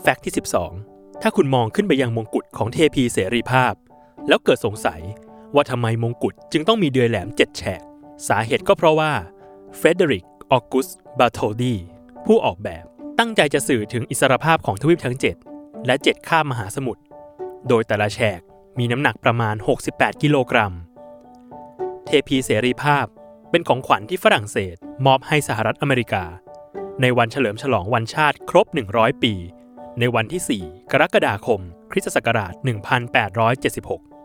fact ที่ 12 ถ้าคุณมองขึ้นไปยังมงกุฎของเทพีเสรีภาพ แล้วเกิดสงสัยว่าทำไมมงกุฎจึงต้องมีเดือยแหลมเจ็ดแฉก สาเหตุก็เพราะว่า Frédéric Auguste Bartholdi ผู้ออกแบบตั้งใจจะสื่อถึงอิสรภาพของทวีปทั้ง 7 และ 7 ย่านมหาสมุทร โดยแต่ละแฉกมีน้ำหนักประมาณ 68 กิโลกรัม เทพีเสรีภาพเป็นของขวัญที่ฝรั่งเศส มอบให้สหรัฐอเมริกา ในวันเฉลิมฉลองวันชาติครบ 100 ปี ในวันที่ 4 กรกฎาคม คริสตศักราช 1876